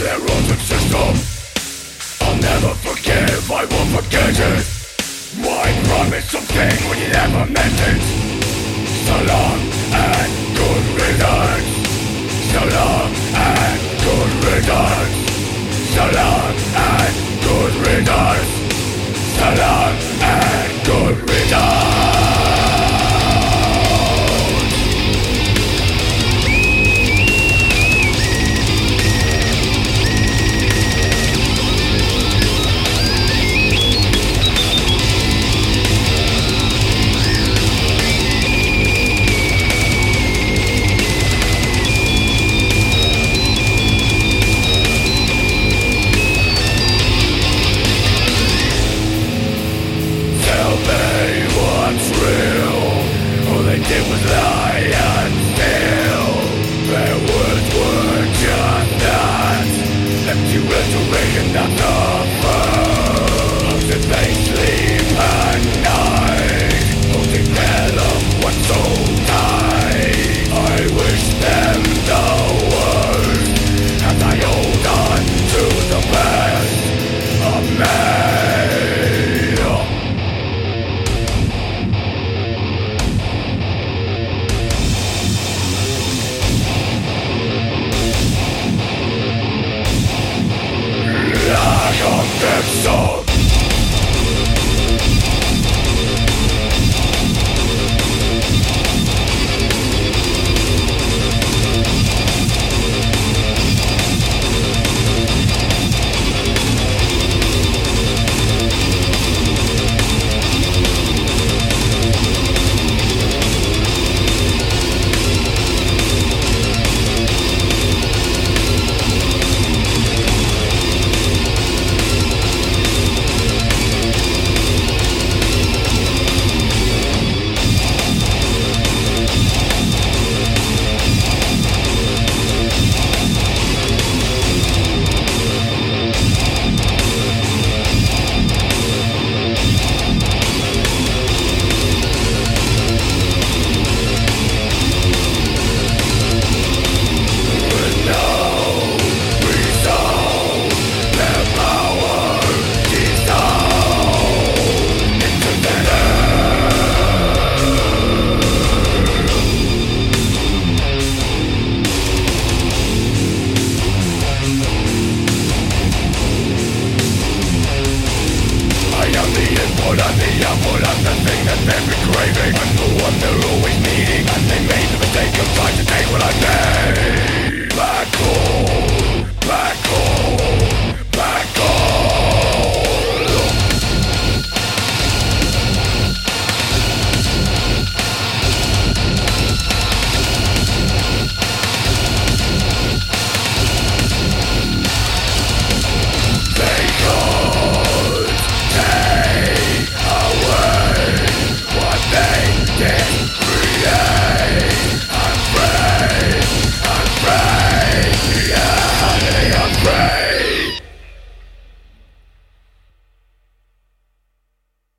this erotic system. I'll never forgive, I won't forget it. Why promise something when you never meant it. So long and good riddance.